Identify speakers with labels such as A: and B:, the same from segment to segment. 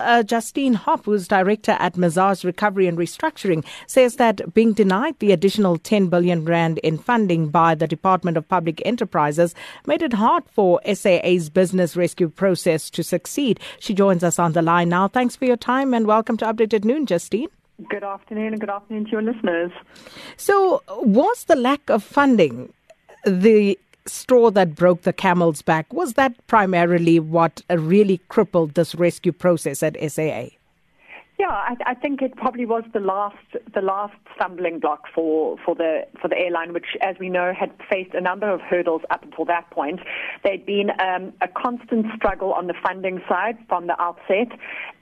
A: Uh, Justine Hoppe, who's director at Mazars Recovery and Restructuring, says that being denied the additional 10 billion rand in funding by the Department of Public Enterprises made it hard for SAA's business rescue process to succeed. She joins us on the line now. Thanks for your time and welcome to Update at Noon, Justine.
B: Good afternoon and good afternoon to your listeners.
A: So, was the lack of funding the straw that broke the camel's back, was that primarily what really crippled this rescue process at SAA?
B: Yeah, I, I, think it probably was the last the last stumbling block for, for the for the airline, which, as we know, had faced a number of hurdles up until that point. There'd been um, a constant struggle on the funding side from the outset,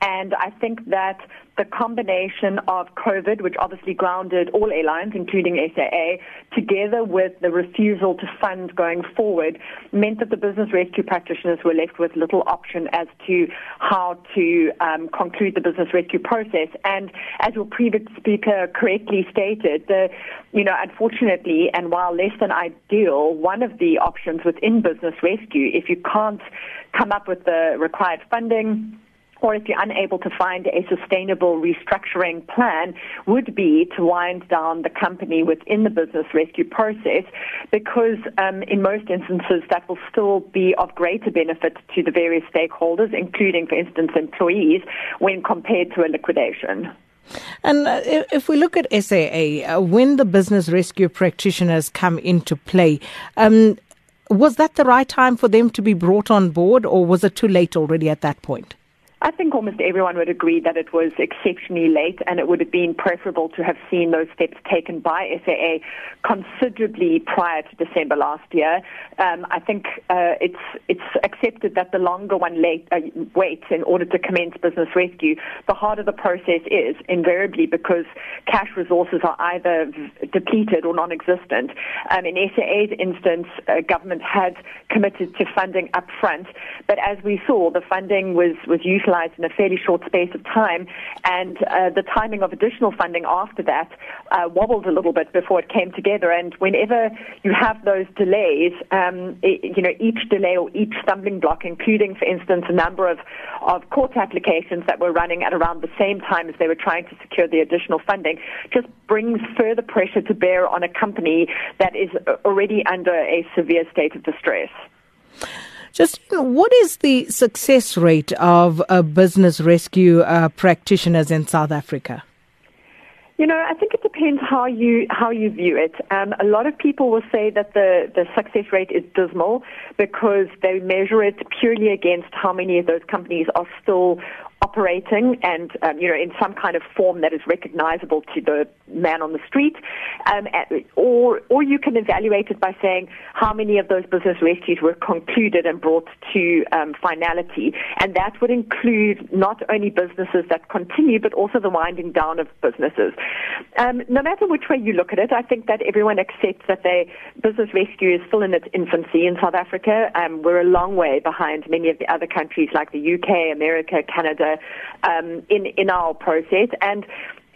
B: and I think that the combination of COVID, which obviously grounded all airlines, including SAA, together with the refusal to fund going forward, meant that the business rescue practitioners were left with little option as to how to um, conclude the business rescue process. And as your previous speaker correctly stated, the, you know, unfortunately, and while less than ideal, one of the options within business rescue, if you can't come up with the required funding, or if you're unable to find a sustainable restructuring plan, would be to wind down the company within the business rescue process because um, in most instances that will still be of greater benefit to the various stakeholders, including, for instance, employees, when compared to a liquidation.
A: And uh, if we look at SAA, uh, when the business rescue practitioners come into play, um, was that the right time for them to be brought on board, or was it too late already at that point?
B: I think almost everyone would agree that it was exceptionally late and it would have been preferable to have seen those steps taken by SAA considerably prior to December last year. Um, I think uh, it's it's accepted that the longer one late, uh, waits in order to commence business rescue, the harder the process is, invariably because cash resources are either depleted or non-existent. Um, in SAA's instance, uh, government had committed to funding up front, but as we saw, the funding was, was used in a fairly short space of time, and uh, the timing of additional funding after that uh, wobbled a little bit before it came together. And whenever you have those delays, um, it, you know, each delay or each stumbling block, including, for instance, a number of, of court applications that were running at around the same time as they were trying to secure the additional funding, just brings further pressure to bear on a company that is already under a severe state of distress.
A: Just what is the success rate of business rescue uh, practitioners in South Africa?
B: You know, I think it depends how you how you view it. Um, a lot of people will say that the the success rate is dismal because they measure it purely against how many of those companies are still operating and um, you know in some kind of form that is recognizable to the man on the street. Um, or or you can evaluate it by saying how many of those business rescues were concluded and brought to um, finality. And that would include not only businesses that continue but also the winding down of businesses. Um, no matter which way you look at it I think that everyone accepts that they business rescue is still in its infancy in South Africa. Um, we're a long way behind many of the other countries like the UK America Canada um, in in our process and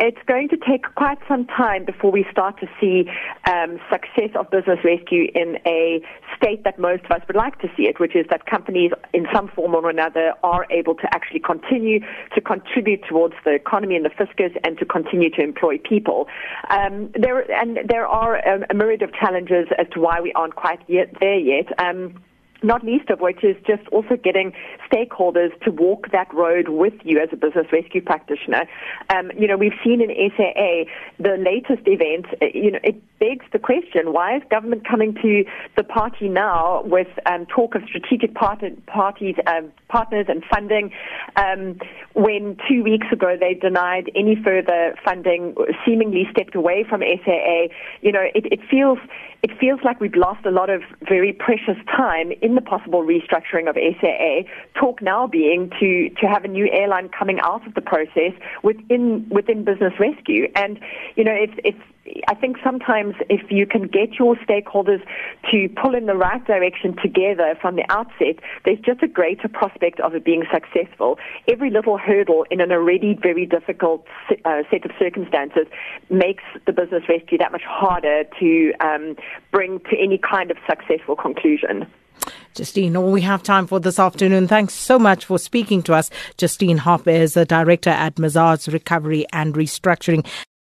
B: it's going to take quite some time before we start to see um, success of business rescue in a state that most of us would like to see it, which is that companies in some form or another are able to actually continue to contribute towards the economy and the fiscus and to continue to employ people. Um, there and there are a, a myriad of challenges as to why we aren't quite yet there yet. Um, not least of which is just also getting stakeholders to walk that road with you as a business rescue practitioner. Um, you know, we've seen in SAA the latest event, uh, you know, it begs the question, why is government coming to the party now with um, talk of strategic part- parties, um, partners and funding um, when two weeks ago they denied any further funding, seemingly stepped away from SAA? You know, it, it feels it feels like we've lost a lot of very precious time in the possible restructuring of SAA. Talk now being to, to have a new airline coming out of the process within within business rescue. And you know, it's I think sometimes if you can get your stakeholders to pull in the right direction together from the outset, there's just a greater prospect of it being successful. Every little hurdle in an already very difficult uh, set of circumstances makes the business rescue that much harder to um, bring to any kind of successful conclusion.
A: Justine, all we have time for this afternoon. Thanks so much for speaking to us. Justine Hoppe is a director at Mazars Recovery and Restructuring.